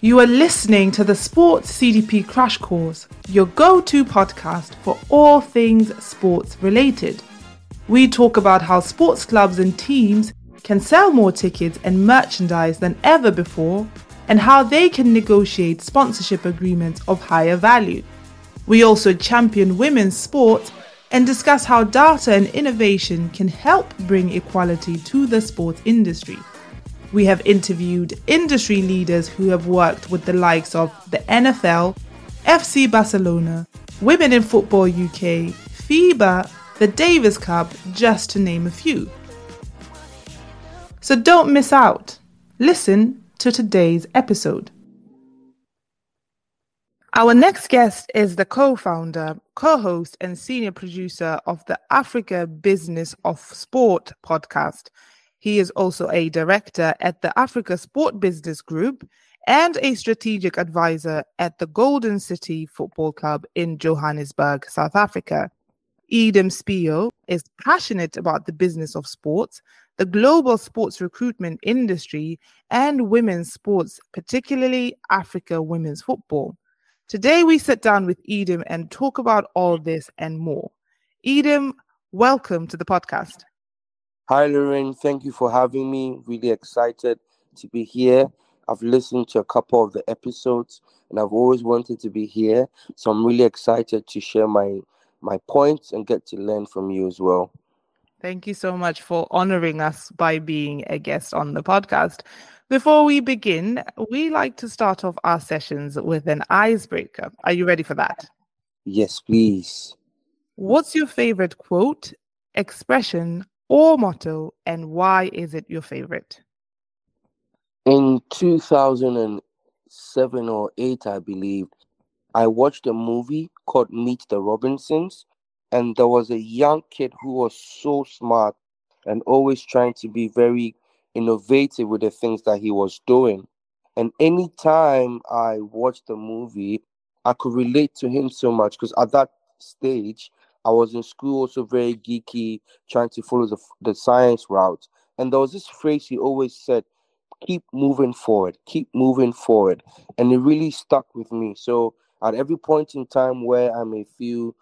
You are listening to the Sports CDP Crash Course, your go to podcast for all things sports related. We talk about how sports clubs and teams can sell more tickets and merchandise than ever before, and how they can negotiate sponsorship agreements of higher value. We also champion women's sports and discuss how data and innovation can help bring equality to the sports industry. We have interviewed industry leaders who have worked with the likes of the NFL, FC Barcelona, Women in Football UK, FIBA, the Davis Cup, just to name a few. So don't miss out. Listen to today's episode. Our next guest is the co founder, co host, and senior producer of the Africa Business of Sport podcast. He is also a director at the Africa Sport Business Group and a strategic advisor at the Golden City Football Club in Johannesburg, South Africa. Edem Spio is passionate about the business of sports, the global sports recruitment industry, and women's sports, particularly Africa women's football. Today, we sit down with Edem and talk about all this and more. Edem, welcome to the podcast. Hi, Lorraine. Thank you for having me. Really excited to be here. I've listened to a couple of the episodes and I've always wanted to be here. So I'm really excited to share my my points and get to learn from you as well. Thank you so much for honoring us by being a guest on the podcast. Before we begin, we like to start off our sessions with an icebreaker. Are you ready for that? Yes, please. What's your favorite quote, expression, or motto, and why is it your favorite? In 2007 or 8, I believe, I watched a movie called Meet the Robinsons, and there was a young kid who was so smart and always trying to be very innovative with the things that he was doing. And anytime I watched the movie, I could relate to him so much because at that stage, I was in school also very geeky, trying to follow the, the science route. And there was this phrase he always said, keep moving forward, keep moving forward. And it really stuck with me. So at every point in time where I may feel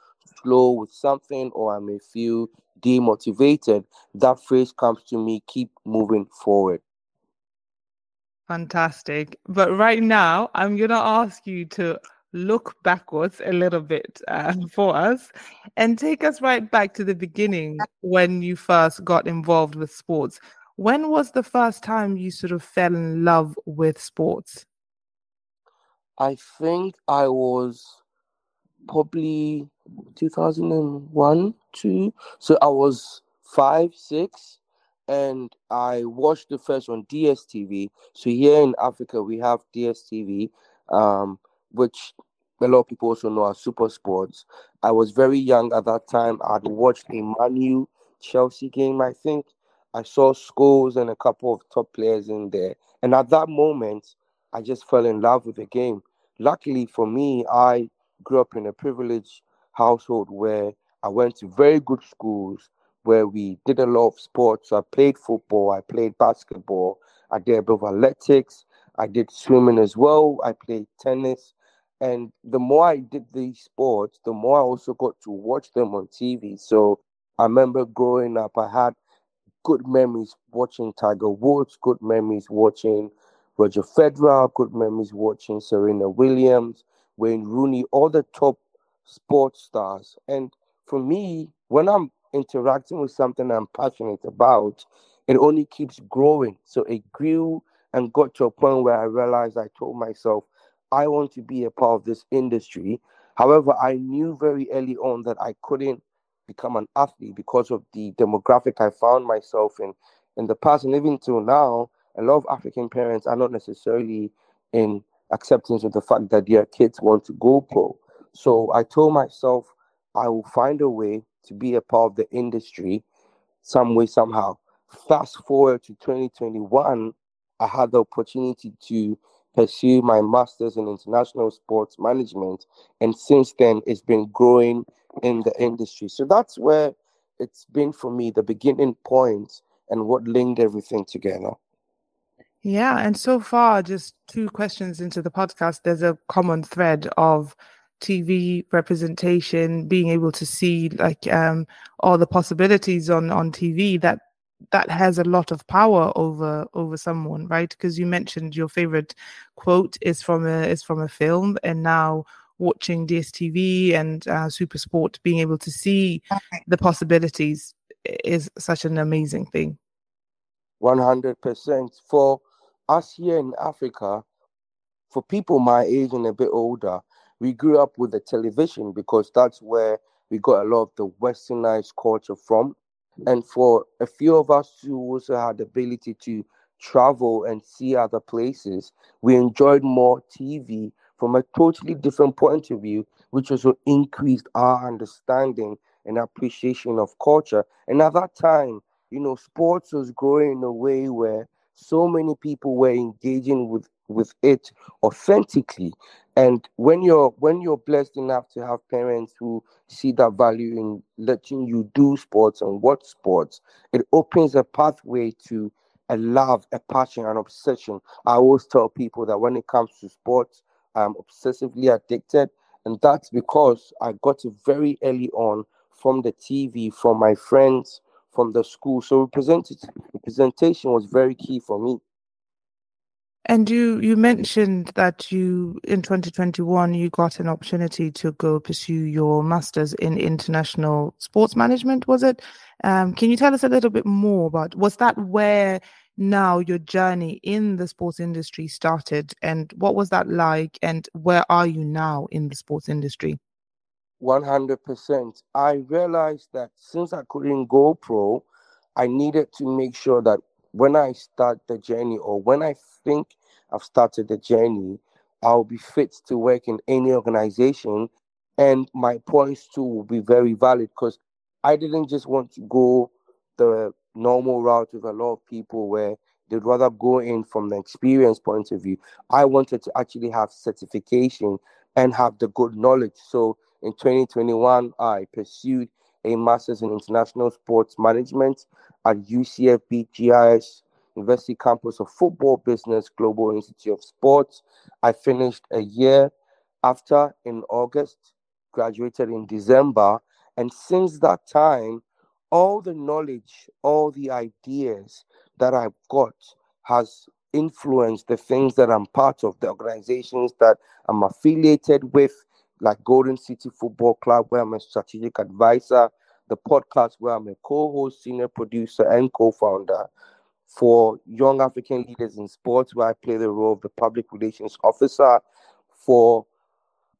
slow with something or I may feel demotivated, that phrase comes to me, keep moving forward. Fantastic. But right now, I'm going to ask you to look backwards a little bit uh, for us and take us right back to the beginning when you first got involved with sports. When was the first time you sort of fell in love with sports? I think I was probably 2001, 2. So I was five, six, and I watched the first on DSTV. So here in Africa, we have DSTV, um, which a lot of people also know as Super Sports. I was very young at that time. I'd watched a Manu Chelsea game, I think. I saw Scholes and a couple of top players in there. And at that moment, I just fell in love with the game. Luckily for me, I grew up in a privileged household where I went to very good schools where we did a lot of sports. I played football, I played basketball, I did a bit of athletics, I did swimming as well, I played tennis. And the more I did these sports, the more I also got to watch them on TV. So I remember growing up, I had good memories watching Tiger Woods, good memories watching Roger Federer, good memories watching Serena Williams, Wayne Rooney, all the top sports stars. And for me, when I'm interacting with something I'm passionate about, it only keeps growing. So it grew and got to a point where I realized I told myself, I want to be a part of this industry. However, I knew very early on that I couldn't become an athlete because of the demographic I found myself in in the past and even till now. A lot of African parents are not necessarily in acceptance of the fact that their kids want to go pro. So I told myself I will find a way to be a part of the industry some way, somehow. Fast forward to 2021, I had the opportunity to pursue my master's in international sports management. And since then, it's been growing in the industry. So that's where it's been for me, the beginning point and what linked everything together. Yeah, and so far, just two questions into the podcast, there's a common thread of TV representation, being able to see like um, all the possibilities on on TV that that has a lot of power over over someone, right? Because you mentioned your favorite quote is from a is from a film, and now watching DSTV and uh, Super Sport, being able to see the possibilities is such an amazing thing. One hundred percent for us here in Africa. For people my age and a bit older, we grew up with the television because that's where we got a lot of the westernized culture from. And for a few of us who also had the ability to travel and see other places, we enjoyed more TV from a totally different point of view, which also increased our understanding and appreciation of culture. And at that time, you know, sports was growing in a way where so many people were engaging with with it authentically. And when you're when you're blessed enough to have parents who see that value in letting you do sports and watch sports it opens a pathway to a love a passion an obsession. I always tell people that when it comes to sports i'm obsessively addicted. And that's because i got it very early on from the tv from my friends from the school. So representation was very key for me and you you mentioned that you in 2021 you got an opportunity to go pursue your masters in international sports management. Was it? Um, can you tell us a little bit more about? Was that where now your journey in the sports industry started, and what was that like? And where are you now in the sports industry? 100%. I realized that since I couldn't go pro, I needed to make sure that when I start the journey or when I think I've started the journey, I'll be fit to work in any organization. And my points too will be very valid because I didn't just want to go the normal route with a lot of people where they'd rather go in from the experience point of view. I wanted to actually have certification and have the good knowledge. So in 2021, I pursued a master's in international sports management at UCFB GIS University campus of Football Business Global Institute of Sports. I finished a year after in August, graduated in December, and since that time, all the knowledge, all the ideas that I've got has influenced the things that I'm part of, the organizations that I'm affiliated with, like Golden City Football Club, where I'm a strategic advisor, the podcast where I'm a co-host, senior producer, and co-founder. For young African leaders in sports, where I play the role of the public relations officer. For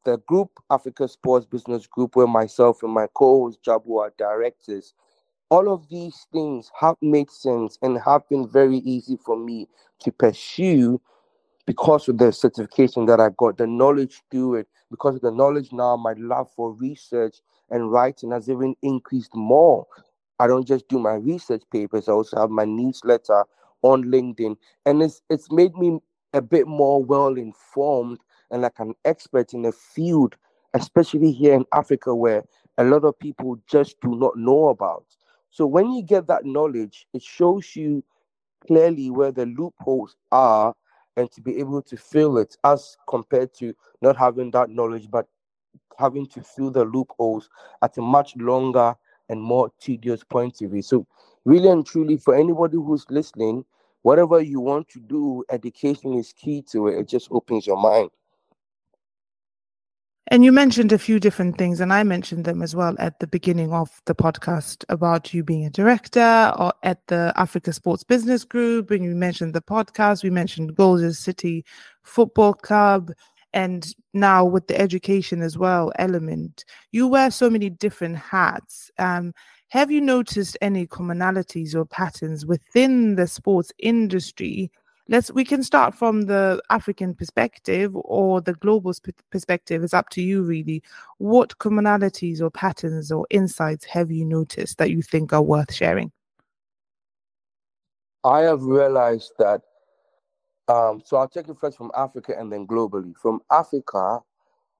the group Africa Sports Business Group, where myself and my co-host Jabu are directors. All of these things have made sense and have been very easy for me to pursue because of the certification that I got, the knowledge through it, because of the knowledge now, my love for research and writing has even increased more. I don't just do my research papers, I also have my newsletter on LinkedIn. And it's it's made me a bit more well informed and like an expert in a field, especially here in Africa where a lot of people just do not know about. So when you get that knowledge, it shows you clearly where the loopholes are and to be able to fill it as compared to not having that knowledge but having to fill the loopholes at a much longer and more tedious point of view. So, really and truly, for anybody who's listening, whatever you want to do, education is key to it. It just opens your mind. And you mentioned a few different things, and I mentioned them as well at the beginning of the podcast about you being a director or at the Africa Sports Business Group. And you mentioned the podcast, we mentioned Golden City Football Club, and now with the education as well element. You wear so many different hats. Um, have you noticed any commonalities or patterns within the sports industry? Let's we can start from the african perspective or the global sp- perspective. It's up to you really. What commonalities or patterns or insights have you noticed that you think are worth sharing? I have realized that um, so i'll take it first from africa and then globally. From africa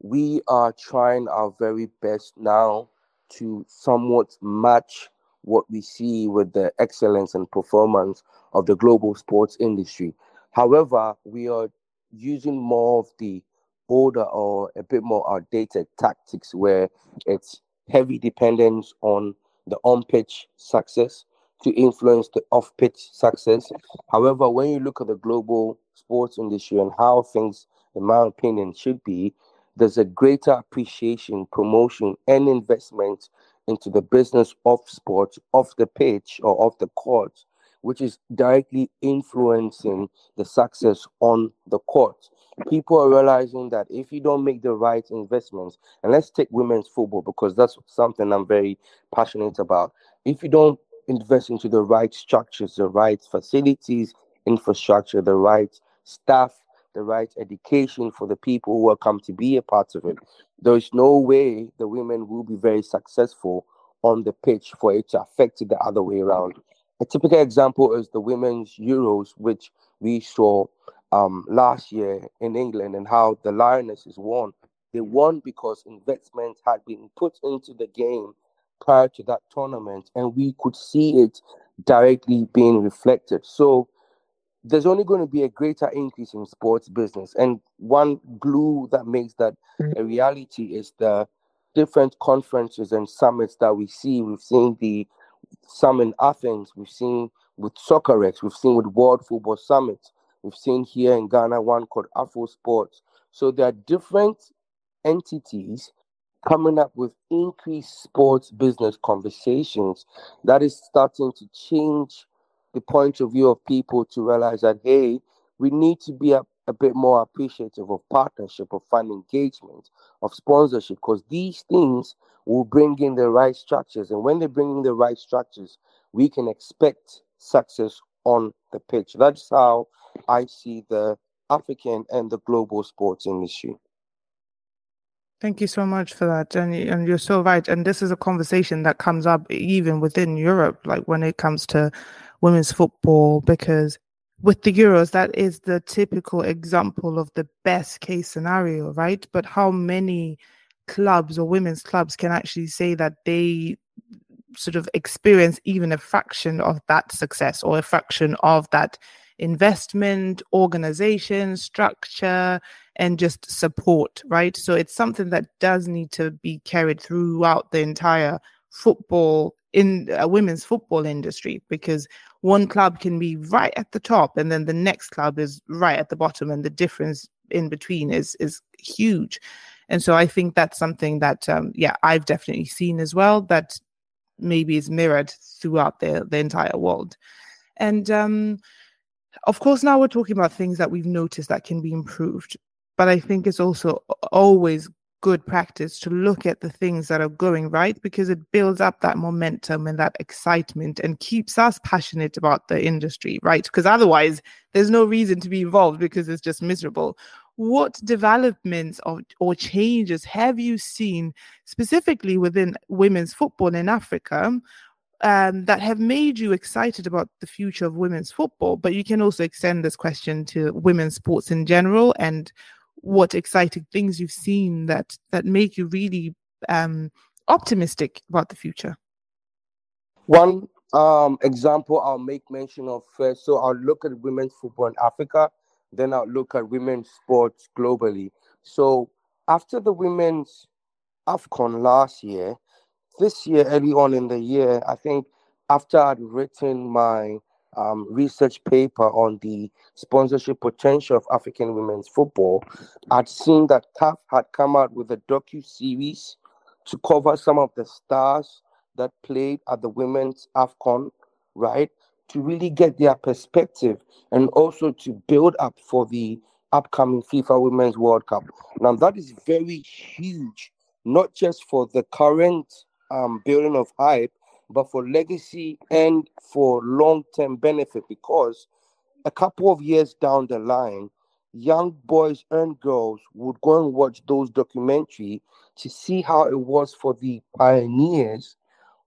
we are trying our very best now to somewhat match what we see with the excellence and performance of the global sports industry. However, we are using more of the older or a bit more outdated tactics where it's heavy dependence on the on pitch success to influence the off pitch success. However, when you look at the global sports industry and how things, in my opinion, should be, there's a greater appreciation, promotion, and investment into the business of sports, off the pitch or off the court, which is directly influencing the success on the court. People are realizing that if you don't make the right investments, and let's take women's football because that's something I'm very passionate about. If you don't invest into the right structures, the right facilities, infrastructure, the right staff, the right education for the people who will come to be a part of it. There is no way the women will be very successful on the pitch for it to affect it the other way around. A typical example is the women's Euros, which we saw um, last year in England, and how the Lionesses won. They won because investment had been put into the game prior to that tournament, and we could see it directly being reflected. So there's only going to be a greater increase in sports business. And one glue that makes that mm. a reality is the different conferences and summits that we see. We've seen the summit in Athens, we've seen with Soccerex, we've seen with World Football Summit, we've seen here in Ghana one called Afro Sports. So there are different entities coming up with increased sports business conversations that is starting to change the point of view of people to realize that hey we need to be a, a bit more appreciative of partnership of fan engagement of sponsorship because these things will bring in the right structures and when they bring in the right structures we can expect success on the pitch that's how i see the african and the global sports industry Thank you so much for that. And, and you're so right. And this is a conversation that comes up even within Europe, like when it comes to women's football, because with the Euros, that is the typical example of the best case scenario, right? But how many clubs or women's clubs can actually say that they sort of experience even a fraction of that success or a fraction of that investment, organization, structure, and just support, right? So it's something that does need to be carried throughout the entire football in a women's football industry because one club can be right at the top and then the next club is right at the bottom and the difference in between is is huge. And so i think that's something that um, yeah i've definitely seen as well that maybe is mirrored throughout the the entire world. And um of course now we're talking about things that we've noticed that can be improved but i think it's also always good practice to look at the things that are going right because it builds up that momentum and that excitement and keeps us passionate about the industry, right? Because otherwise, there's no reason to be involved because it's just miserable. What developments or, or changes have you seen specifically within women's football in Africa um, that have made you excited about the future of women's football? But you can also extend this question to women's sports in general and what exciting things you've seen that that make you really um, optimistic about the future. One um, example I'll make mention of first. So I'll look at women's football in Africa, then I'll look at women's sports globally. So after the women's AFCON last year, this year, early on in the year, I think after I'd written my um, research paper on the sponsorship potential of African women's football, I'd seen that CAF had come out with a docu series to cover some of the stars that played at the women's AFCON, right? To really get their perspective and also to build up for the upcoming FIFA Women's World Cup. Now, that is very huge, not just for the current um, building of hype, but for legacy and for long term benefit because a couple of years down the line, young boys and girls would go and watch those documentary to see how it was for the pioneers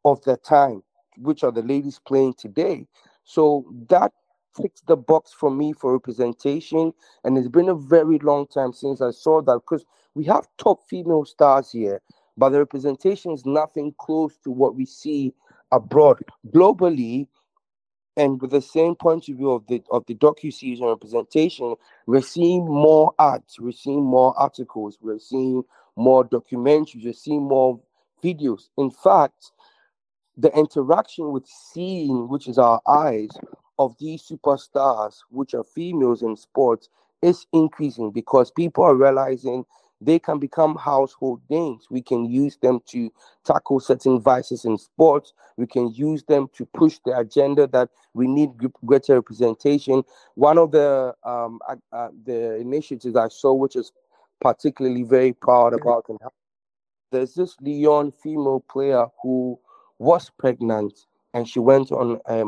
of the time, which are the ladies playing today. So that ticks the box for me for representation. And it's been a very long time since I saw that because we have top female stars here, but the representation is nothing close to what we see abroad. Globally, and with the same point of view of the of the docu season representation, we're seeing more ads, we're seeing more articles, we're seeing more documentaries, we're seeing more videos. In fact, the interaction with seeing, which is our eyes, of these superstars, which are females in sports, is increasing because people are realizing they can become household names. We can use them to tackle certain vices in sports. We can use them to push the agenda that we need greater representation. One of the um, uh, the initiatives I saw, which is particularly very proud about, and there's this Lyon female player who was pregnant and she went on a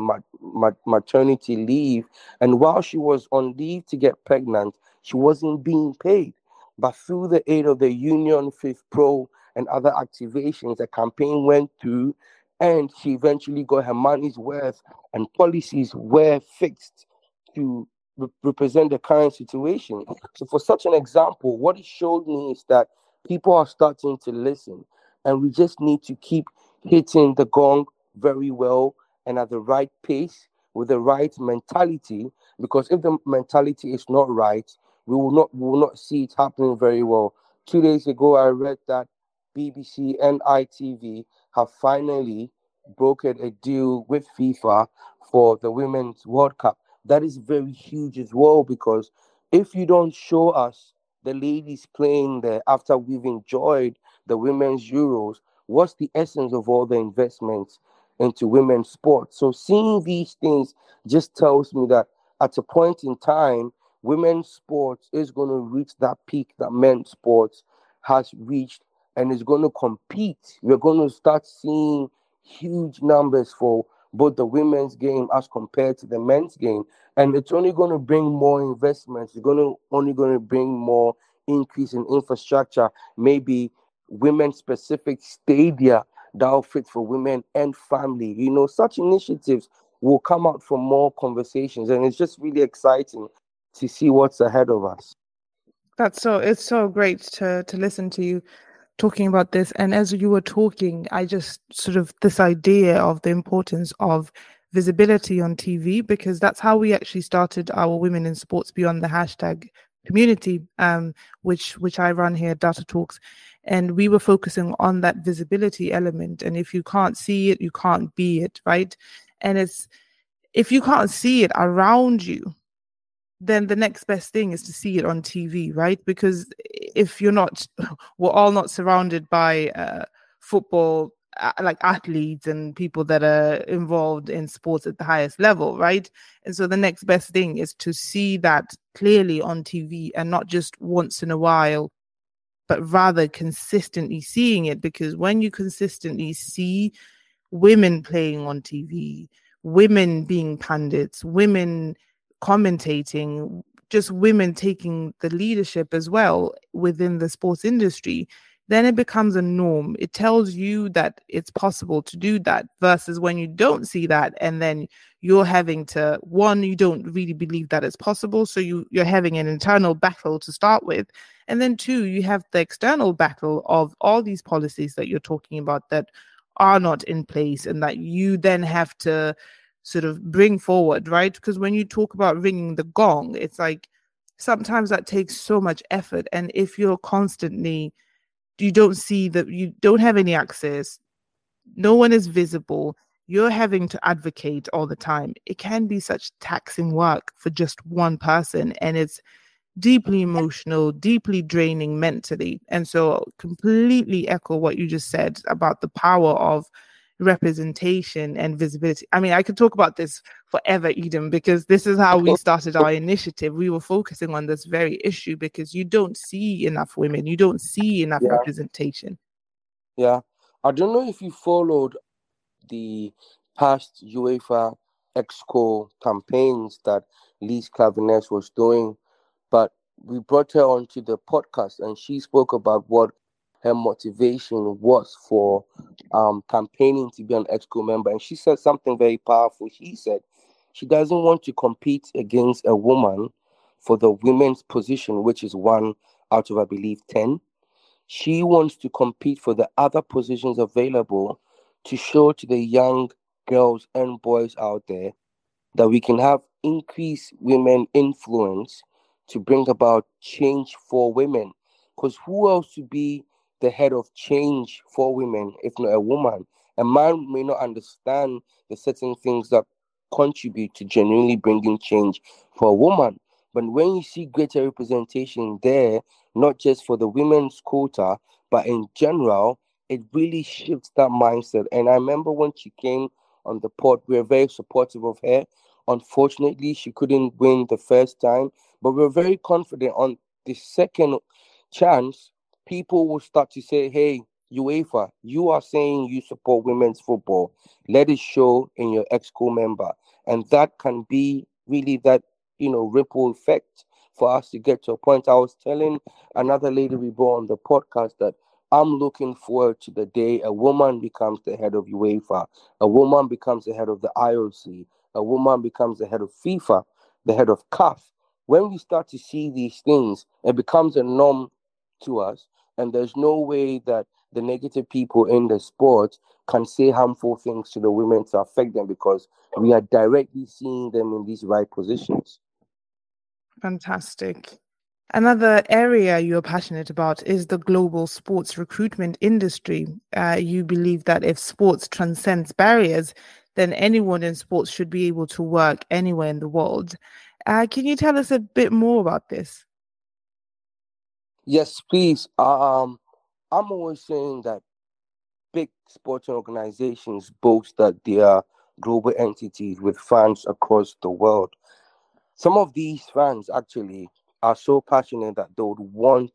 maternity leave. And while she was on leave to get pregnant, she wasn't being paid. But through the aid of the Union FIFPro and other activations, the campaign went through and she eventually got her money's worth and policies were fixed to re- represent the current situation. So, for such an example, what it showed me is that people are starting to listen, and we just need to keep hitting the gong very well and at the right pace with the right mentality. Because if the mentality is not right, we will not we will not see it happening very well. Two days ago, I read that BBC and ITV have finally brokered a deal with FIFA for the Women's World Cup. That is very huge as well because if you don't show us the ladies playing there after we've enjoyed the women's Euros, what's the essence of all the investments into women's sports? So seeing these things just tells me that at a point in time, women's sports is going to reach that peak that men's sports has reached and is going to compete. We're going to start seeing huge numbers for both the women's game as compared to the men's game. And it's only going to bring more investments. It's going to only going to bring more increase in infrastructure, maybe women specific stadia that will fit for women and family. You know, such initiatives will come out from more conversations, and it's just really exciting to see what's ahead of us. That's so it's so great to to listen to you talking about this. And as you were talking, I just sort of this idea of the importance of visibility on TV because that's how we actually started our Women in Sports Beyond the hashtag community, um, which which I run here, Data Talks, and we were focusing on that visibility element. And if you can't see it, you can't be it, right? And it's if you can't see it around you, then the next best thing is to see it on TV, right? Because if you're not, we're all not surrounded by uh, football like athletes and people that are involved in sports at the highest level, right? And so the next best thing is to see that clearly on TV and not just once in a while, but rather consistently seeing it. Because when you consistently see women playing on TV, women being pundits, women commentating, just women taking the leadership as well within the sports industry, then it becomes a norm. It tells you that it's possible to do that versus when you don't see that and then you're having to one you don't really believe that it's possible so you you're having an internal battle to start with and then two you have the external battle of all these policies that you're talking about that are not in place and that you then have to sort of bring forward, right? Because when you talk about ringing the gong, it's like sometimes that takes so much effort. And if you're constantly, you don't see that you don't have any access, no one is visible, you're having to advocate all the time. It can be such taxing work for just one person. And it's deeply emotional, deeply draining mentally. And so, completely echo what you just said about the power of representation and visibility. I mean, I could talk about this forever, Edem, because this is how we started our initiative. We were focusing on this very issue because you don't see enough women, you don't see enough yeah. representation. Yeah. I don't know if you followed the past UEFA Exco campaigns that Liz Klaveness was doing, but we brought her onto the podcast and she spoke about what her motivation was for um, campaigning to be an exco member. And she said something very powerful. She said she doesn't want to compete against a woman for the women's position, which is one out of, I believe, 10. She wants to compete for the other positions available to show to the young girls and boys out there that we can have increased women influence to bring about change for women. Because who else to be the head of change for women if not a woman? A man may not understand the certain things that contribute to genuinely bringing change for a woman. But when you see greater representation there, not just for the women's quota, but in general, it really shifts that mindset. And I remember when she came on the pod, we were very supportive of her. Unfortunately, she couldn't win the first time, but we we're very confident on the second chance, people will start to say, hey, UEFA, you are saying you support women's football. Let it show in your EXCO member. And that can be really that, you know, ripple effect for us to get to a point. I was telling another lady we brought on the podcast that I'm looking forward to the day a woman becomes the head of UEFA, a woman becomes the head of the IOC, a woman becomes the head of FIFA, the head of CAF. When we start to see these things, it becomes a norm to us, and there's no way that the negative people in the sport can say harmful things to the women to affect them because we are directly seeing them in these right positions. Fantastic. Another area you're passionate about is the global sports recruitment industry. Uh, you believe that if sports transcends barriers, then anyone in sports should be able to work anywhere in the world. Uh, can you tell us a bit more about this? Yes, please. Um, I'm always saying that big sporting organizations boast that they are global entities with fans across the world. Some of these fans actually are so passionate that they would want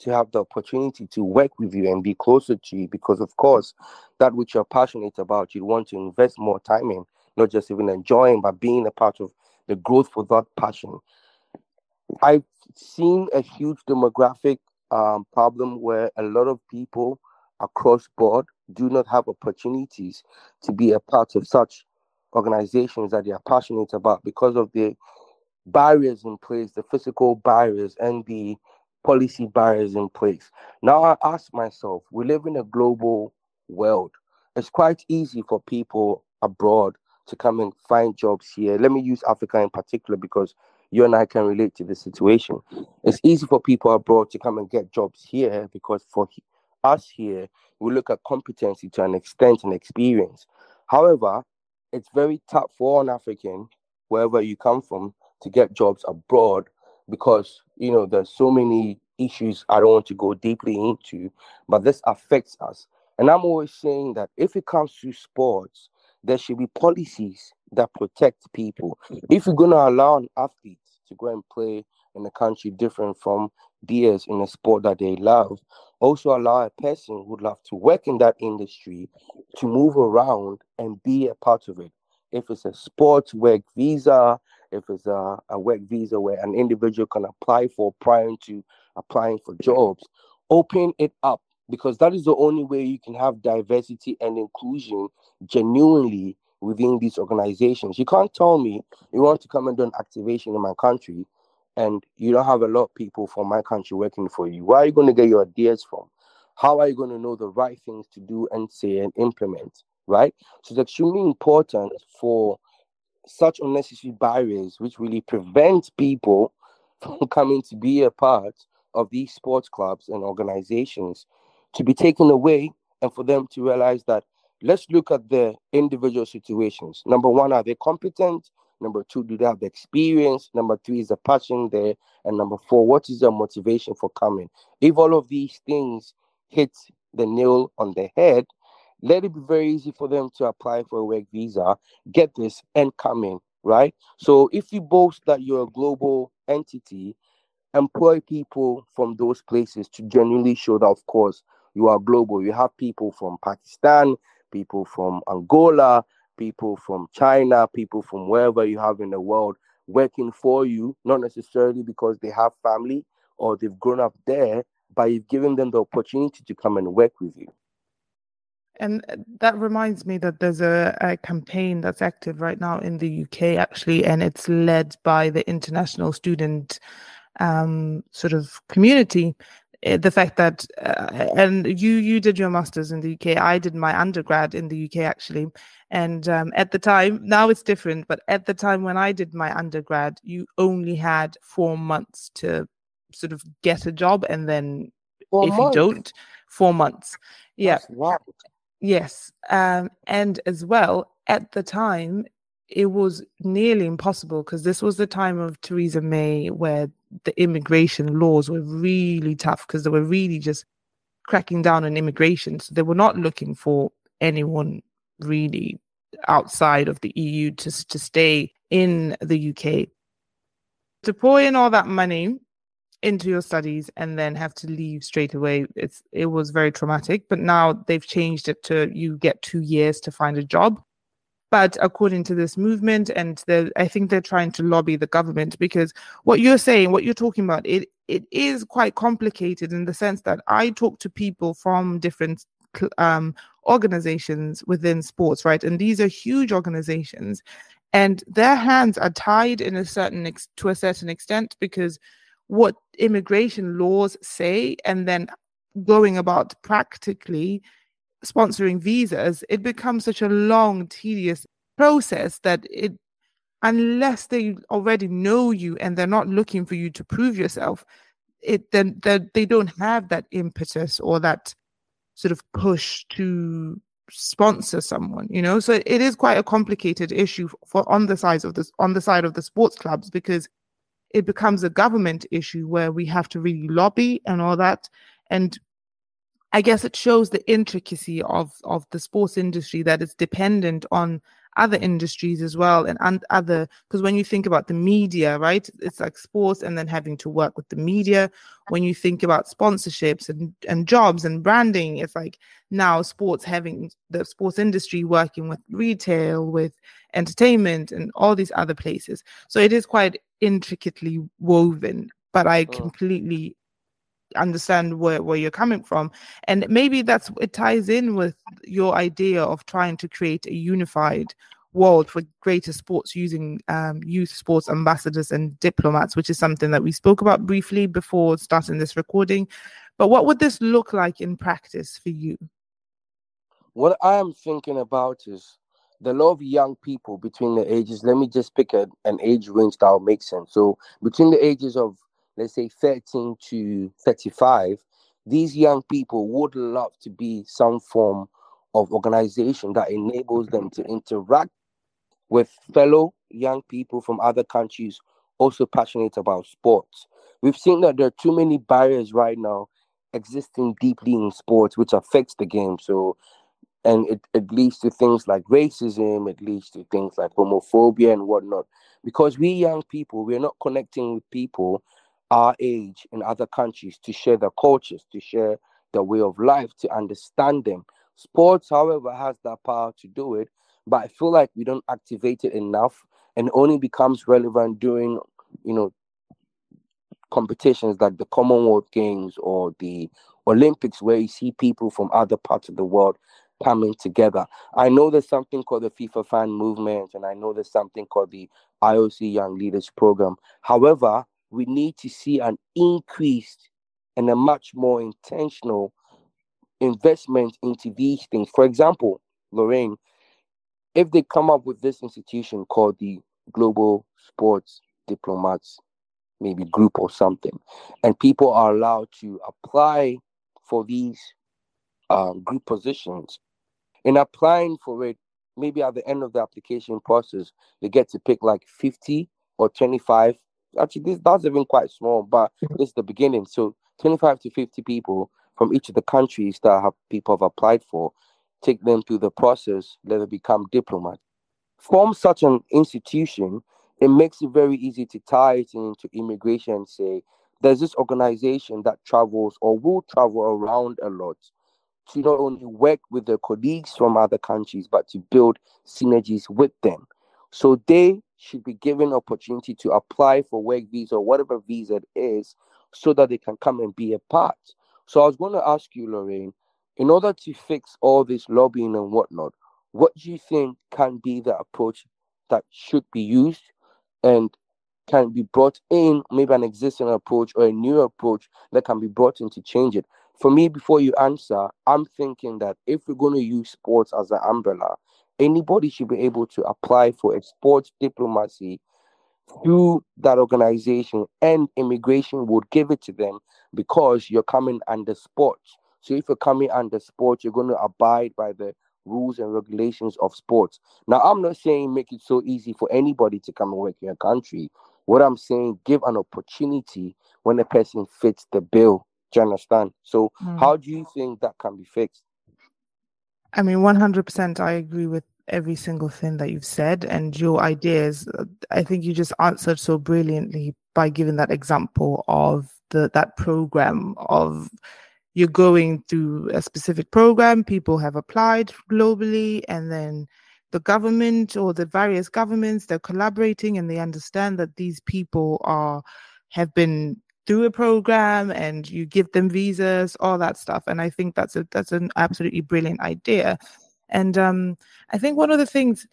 to have the opportunity to work with you and be closer to you because of course that which you're passionate about you want to invest more time in not just even enjoying but being a part of the growth for that passion i've seen a huge demographic um, problem where a lot of people across board do not have opportunities to be a part of such organizations that they are passionate about because of the barriers in place, the physical barriers and the policy barriers in place. Now I ask myself, we live in a global world. It's quite easy for people abroad to come and find jobs here. Let me use Africa in particular because you and I can relate to the situation. It's easy for people abroad to come and get jobs here because for us here, we look at competency to an extent and experience. However, it's very tough for an African, wherever you come from, to get jobs abroad because you know there's so many issues I don't want to go deeply into, but this affects us. And I'm always saying that if it comes to sports, there should be policies that protect people. If you're gonna allow an athlete to go and play in a country different from theirs in a sport that they love, also allow a person who love to work in that industry to move around and be a part of it. If it's a sports work visa, if it's a, a work visa where an individual can apply for prior to applying for jobs, open it up because that is the only way you can have diversity and inclusion genuinely within these organizations. You can't tell me you want to come and do an activation in my country and you don't have a lot of people from my country working for you. Where are you going to get your ideas from? How are you going to know the right things to do and say and implement? Right? So it's extremely important for such unnecessary barriers which really prevent people from coming to be a part of these sports clubs and organizations to be taken away and for them to realize that let's look at the individual situations. Number one, are they competent? Number two, do they have the experience? Number three, is the passion there? And number four, what is their motivation for coming? If all of these things hit the nail on the head, let it be very easy for them to apply for a work visa, get this, and come in, right? So if you boast that you're a global entity, employ people from those places to genuinely show that, of course, you are global. You have people from Pakistan, people from Angola, people from China, people from wherever you have in the world working for you, not necessarily because they have family or they've grown up there, but you've given them the opportunity to come and work with you. And that reminds me that there's a, a, campaign that's active right now in the UK, actually, and it's led by the international student um, sort of community. Eh, the fact that uh, and you you did your masters in the UK I did my undergrad in the UK actually. And um, at the time now it's different but at the time when I did my undergrad you only had 4 months to sort of get a job and then four if months. you don't 4 months. Yeah. Yes. Um, and as well at the time it was nearly impossible because this was the time of Theresa May where the immigration laws were really tough because they were really just cracking down on immigration. So they were not looking for anyone really outside of the EU to, to stay in the UK. To pour in all that money into your studies and then have to leave straight away, it's it was very traumatic. But now they've changed it to you get two years to find a job. But according to this movement, and I think they're trying to lobby the government because what you're saying, what you're talking about, it it is quite complicated in the sense that I talk to people from different um, organizations within sports, right? And these are huge organizations, and their hands are tied in a certain ex- to a certain extent because what immigration laws say, and then going about practically sponsoring visas, it becomes such a long, tedious process that it, unless they already know you and they're not looking for you to prove yourself, it then that they don't have that impetus or that sort of push to sponsor someone you know? So it is quite a complicated issue for on the side of this on the side of the sports clubs because it becomes a government issue where we have to really lobby and all that. And I guess it shows the intricacy of of the sports industry that it's dependent on other industries as well and, and other because when you think about the media right it's like sports and then having to work with the media. When you think about sponsorships and, and jobs and branding it's like now sports having the sports industry working with retail with entertainment and all these other places. So it is quite intricately woven but i completely understand where, where you're coming from. And maybe that's it ties in with your idea of trying to create a unified world for greater sports using um, youth sports ambassadors and diplomats which is something that we spoke about briefly before starting this recording. But what would this look like in practice for you? What i am thinking about is the lot of young people between the ages let me just pick a, an age range that will make sense. So between the ages of let's say 13 to 35, these young people would love to be some form of organization that enables them to interact with fellow young people from other countries also passionate about sports. We've seen that there are too many barriers right now existing deeply in sports, which affects the game. So, and it, it leads to things like racism, it leads to things like homophobia and whatnot. Because we young people, we're not connecting with people our age in other countries to share their cultures, to share their way of life, to understand them. Sports, however, has that power to do it, but I feel like we don't activate it enough and only becomes relevant during, you know, competitions like the Commonwealth Games or the Olympics, where you see people from other parts of the world coming together. I know there's something called the FIFA fan movement, and I know there's something called the IOC Young Leaders Program. However, we need to see an increased and a much more intentional investment into these things. For example, Lorraine, if they come up with this institution called the Global Sports Diplomats, maybe group or something, and people are allowed to apply for these um, group positions, in applying for it, maybe at the end of the application process, they get to pick like 50 or 25 actually this that's even quite small, but it's the beginning. So 25 to 50 people from each of the countries that have people have applied for, take them through the process, let them become diplomats. Form such an institution, it makes it very easy to tie it into immigration and say there's this organization that travels or will travel around a lot to not only work with their colleagues from other countries, but to build synergies with them. So they should be given opportunity to apply for work visa or whatever visa it is so that they can come and be a part. So I was going to ask you, Lorraine, in order to fix all this lobbying and whatnot, what do you think can be the approach that should be used? And can be brought in, maybe an existing approach or a new approach that can be brought in to change it. For me, before you answer, I'm thinking that if we're going to use sports as an umbrella, anybody should be able to apply for a sports diplomacy through that organization, and immigration would give it to them because you're coming under sports. So if you're coming under sports, you're going to abide by the rules and regulations of sports. Now, I'm not saying make it so easy for anybody to come and work in your country. What I'm saying, give an opportunity when a person fits the bill. Do you understand? So, mm. how do you think that can be fixed? I mean, 100% I agree with every single thing that you've said and your ideas. Uh, I think you just answered so brilliantly by giving that example of the that program of you're going through a specific program, people have applied globally, and then the government or the various governments they're collaborating and they understand that these people are have been through a program and you give them visas all that stuff and i think that's a that's an absolutely brilliant idea and um i think one of the things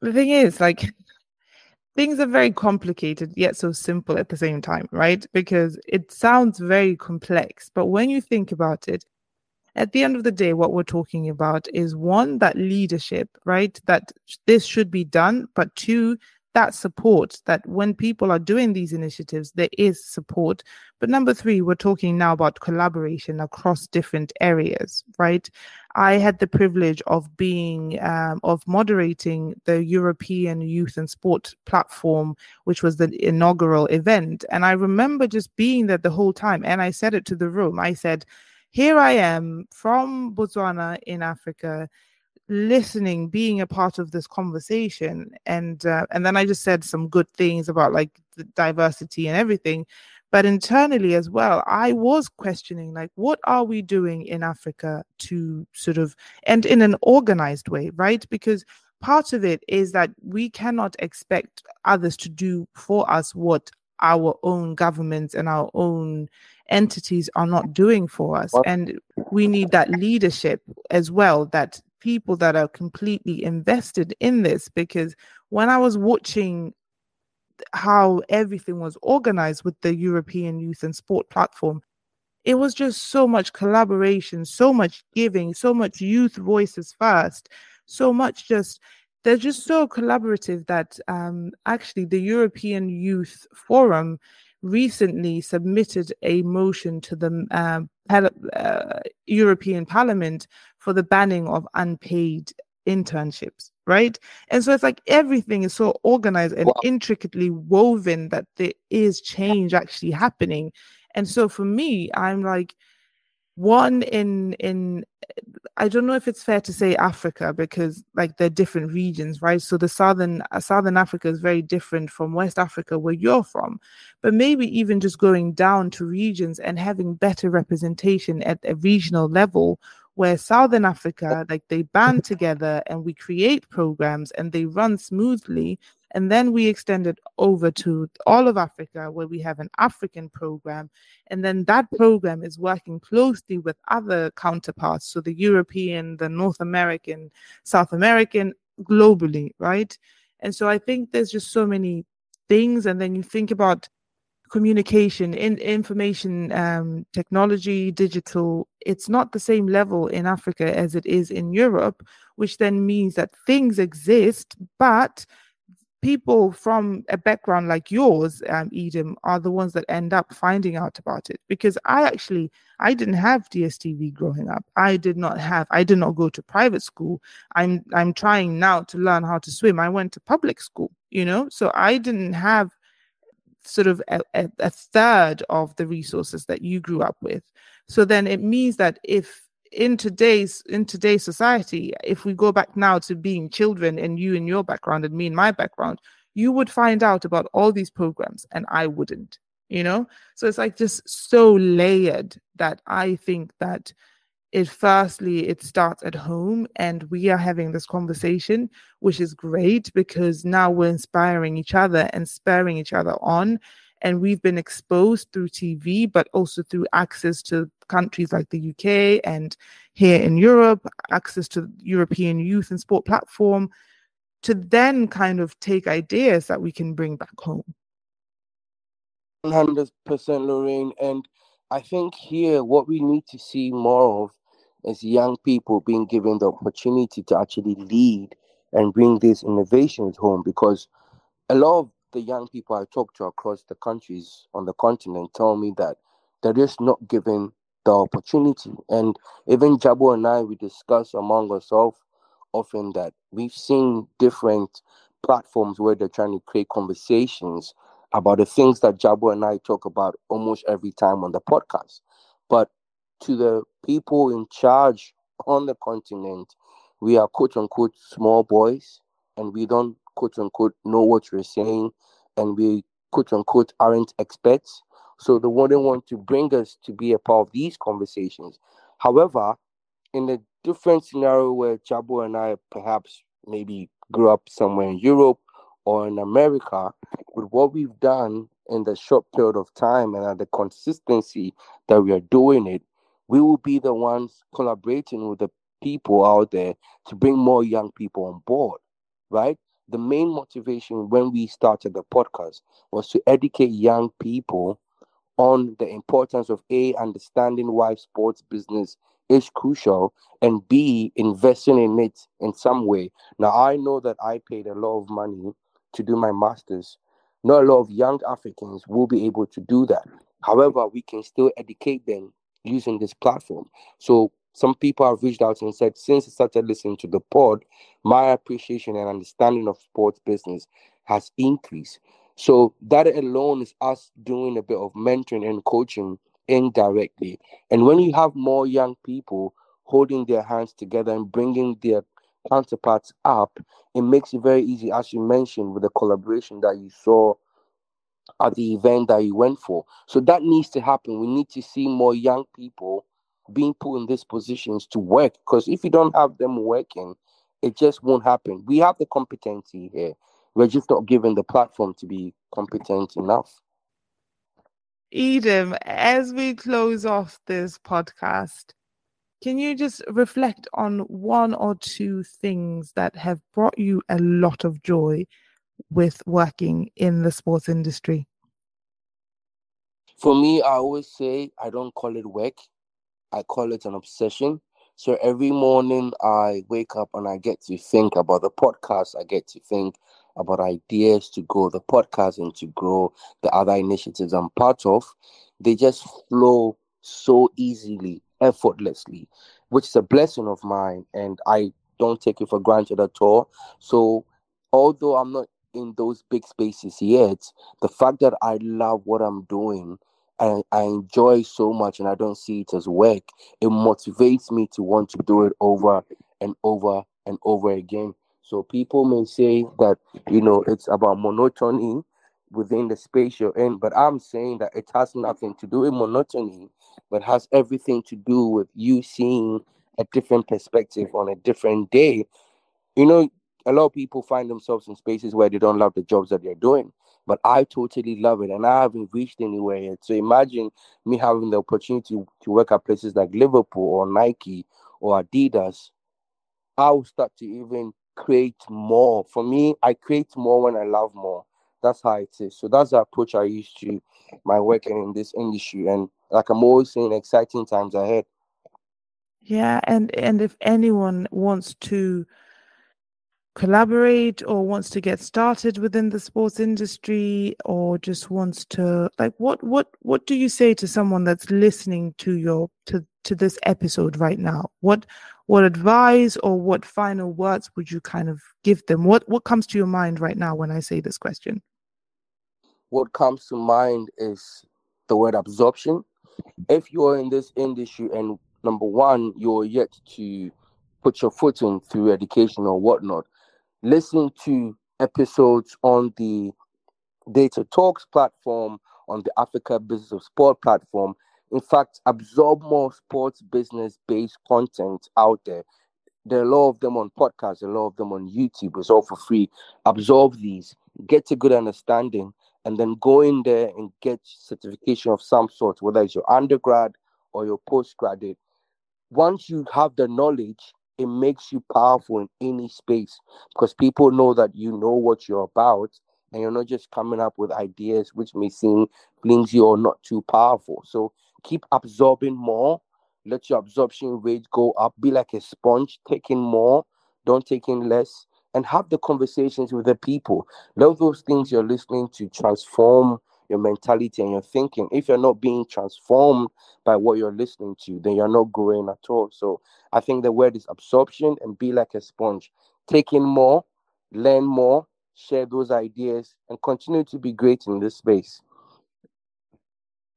the thing is like things are very complicated yet so simple at the same time, right? Because it sounds very complex, but when you think about it, at the end of the day, what we're talking about is one, that leadership, right? That this should be done, but two, that support that when people are doing these initiatives, there is support. But number three, we're talking now about collaboration across different areas, right? I had the privilege of being, um, of moderating the European Youth and Sport platform, which was the inaugural event. And I remember just being there the whole time. And I said it to the room I said, here I am from Botswana in Africa listening being a part of this conversation. And uh, and then i just said some good things about like the diversity and everything. But internally as well i was questioning like what are we doing in africa to sort of and in an organized way right? Because part of it is that we cannot expect others to do for us what our own governments and our own entities are not doing for us. And we need that leadership as well that people that are completely invested in this because when I was watching how everything was organized with the European Youth and Sport platform, it was just so much collaboration, so much giving, so much youth voices first, so much just they're just so collaborative that um, actually the European Youth Forum recently submitted a motion to the um, uh, European Parliament for the banning of unpaid internships, right? And so it's like everything is so organized and wow. intricately woven that there is change actually happening. And so for me, I'm like, one in in I don't know if it's fair to say Africa because like they're different regions, right? So the southern uh, southern Africa is very different from West Africa where you're from, but maybe even just going down to regions and having better representation at a regional level where Southern Africa, like they band together and we create programs and they run smoothly. And then we extend it over to all of Africa, where we have an African program. And then that program is working closely with other counterparts. So the European, the North American, South American, globally, right? And so I think there's just so many things. And then you think about communication in information um, technology digital it's not the same level in africa as it is in europe which then means that things exist but people from a background like yours um, edem are the ones that end up finding out about it. Because i actually i didn't have dstv growing up. I did not have i did not go to private school. I'm i'm trying now to learn how to swim. I went to public school you know? So i didn't have sort of a, a, a third of the resources that you grew up with. So then it means that if in today's in today's society, if we go back now to being children and you in your background and me in my background, you would find out about all these programs and I wouldn't, you know? So it's like just so layered that I think that it firstly it starts at home and we are having this conversation which is great because now we're inspiring each other and spurring each other on and we've been exposed through TV but also through access to countries like the UK and here in Europe access to European youth and sport platform to then kind of take ideas that we can bring back home 100% Lorraine. And I think here what we need to see more of is young people being given the opportunity to actually lead and bring these innovations home because a lot of the young people I talk to across the countries on the continent tell me that they're just not given the opportunity. And even Jabo and I, we discuss among ourselves often that we've seen different platforms where they're trying to create conversations about the things that Jabo and I talk about almost every time on the podcast. But to the people in charge on the continent, we are quote unquote small boys and we don't quote unquote know what you're saying and we quote unquote aren't experts. So they wouldn't want to bring us to be a part of these conversations. However, in a different scenario where Jabo and I perhaps maybe grew up somewhere in Europe or in America, with what we've done in the short period of time and at the consistency that we are doing it, we will be the ones collaborating with the people out there to bring more young people on board, right? The main motivation when we started the podcast was to educate young people on the importance of A, understanding why sports business is crucial, and B, investing in it in some way. Now, I know that I paid a lot of money to do my master's. Not a lot of young Africans will be able to do that. However, we can still educate them using this platform. So some people have reached out and said, since I started listening to the pod, my appreciation and understanding of sports business has increased. So that alone is us doing a bit of mentoring and coaching indirectly. And when you have more young people holding their hands together and bringing their counterparts up, it makes it very easy, as you mentioned, with the collaboration that you saw at the event that you went for. So that needs to happen. We need to see more young people being put in these positions to work because if you don't have them working, it just won't happen. We have the competency here. We're just not given the platform to be competent enough. Edem, as we close off this podcast, can you just reflect on one or two things that have brought you a lot of joy with working in the sports industry? For me, I always say I don't call it work, I call it an obsession. So every morning I wake up and I get to think about the podcast. I get to think about ideas to grow the podcast and to grow the other initiatives I'm part of. They just flow so easily, effortlessly, which is a blessing of mine. And I don't take it for granted at all. So although I'm not in those big spaces yet, the fact that I love what I'm doing and I enjoy so much and I don't see it as work, it motivates me to want to do it over and over and over again. So people may say that, you know, it's about monotony within the space you're in, but I'm saying that it has nothing to do with monotony, but has everything to do with you seeing a different perspective on a different day. You know, a lot of people find themselves in spaces where they don't love the jobs that they're doing but I totally love it and I haven't reached anywhere yet. So imagine me having the opportunity to work at places like Liverpool or Nike or Adidas. I will start to even create more. For me, I create more when I love more. That's how it is. So that's the approach I use to my working in this industry. And like I'm always saying, exciting times ahead. Yeah, and and if anyone wants to collaborate or wants to get started within the sports industry or just wants to like what what what do you say to someone that's listening to your to to this episode right now what what advice or what final words would you kind of give them what what comes to your mind right now when i say this question what comes to mind is the word absorption if you're in this industry and number one you're yet to put your foot in through education or whatnot listen to episodes on the Data Talks platform, on the Africa Business of Sport platform. In fact, absorb more sports business based content out there. There are a lot of them on podcasts, a lot of them on YouTube. It's all for free. Absorb these, get a good understanding, and then go in there and get certification of some sort, whether it's your undergrad or your postgraduate. Once you have the knowledge, it makes you powerful in any space because people know that you know what you're about and you're not just coming up with ideas which may seem flimsy or not too powerful. So keep absorbing more. Let your absorption rate go up. Be like a sponge, taking more, don't take in less, and have the conversations with the people. Let those things you're listening to transform your mentality and your thinking. If you're not being transformed by what you're listening to, then you're not growing at all. So I think the word is absorption and be like a sponge. Take in more, learn more, share those ideas, and continue to be great in this space.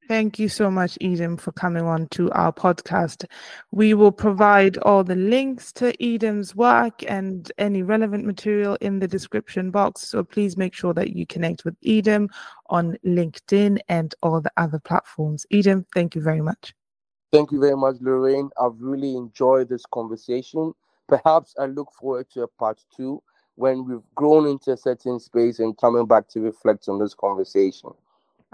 Thank you so much, Edem, for coming on to our podcast. We will provide all the links to Edem's work and any relevant material in the description box. So please make sure that you connect with Edem on LinkedIn and all the other platforms. Edem, thank you very much. Thank you very much, Lorraine. I've really enjoyed this conversation. Perhaps I look forward to a part two when we've grown into a certain space and coming back to reflect on this conversation.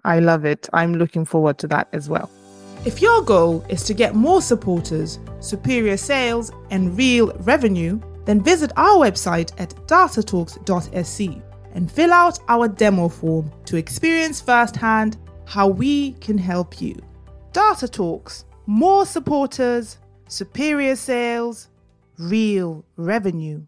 I love it. I'm looking forward to that as well. If your goal is to get more supporters, superior sales, and real revenue, then visit our website at datatalks.sc and fill out our demo form to experience firsthand how we can help you. Data Talks, more supporters, superior sales, real revenue.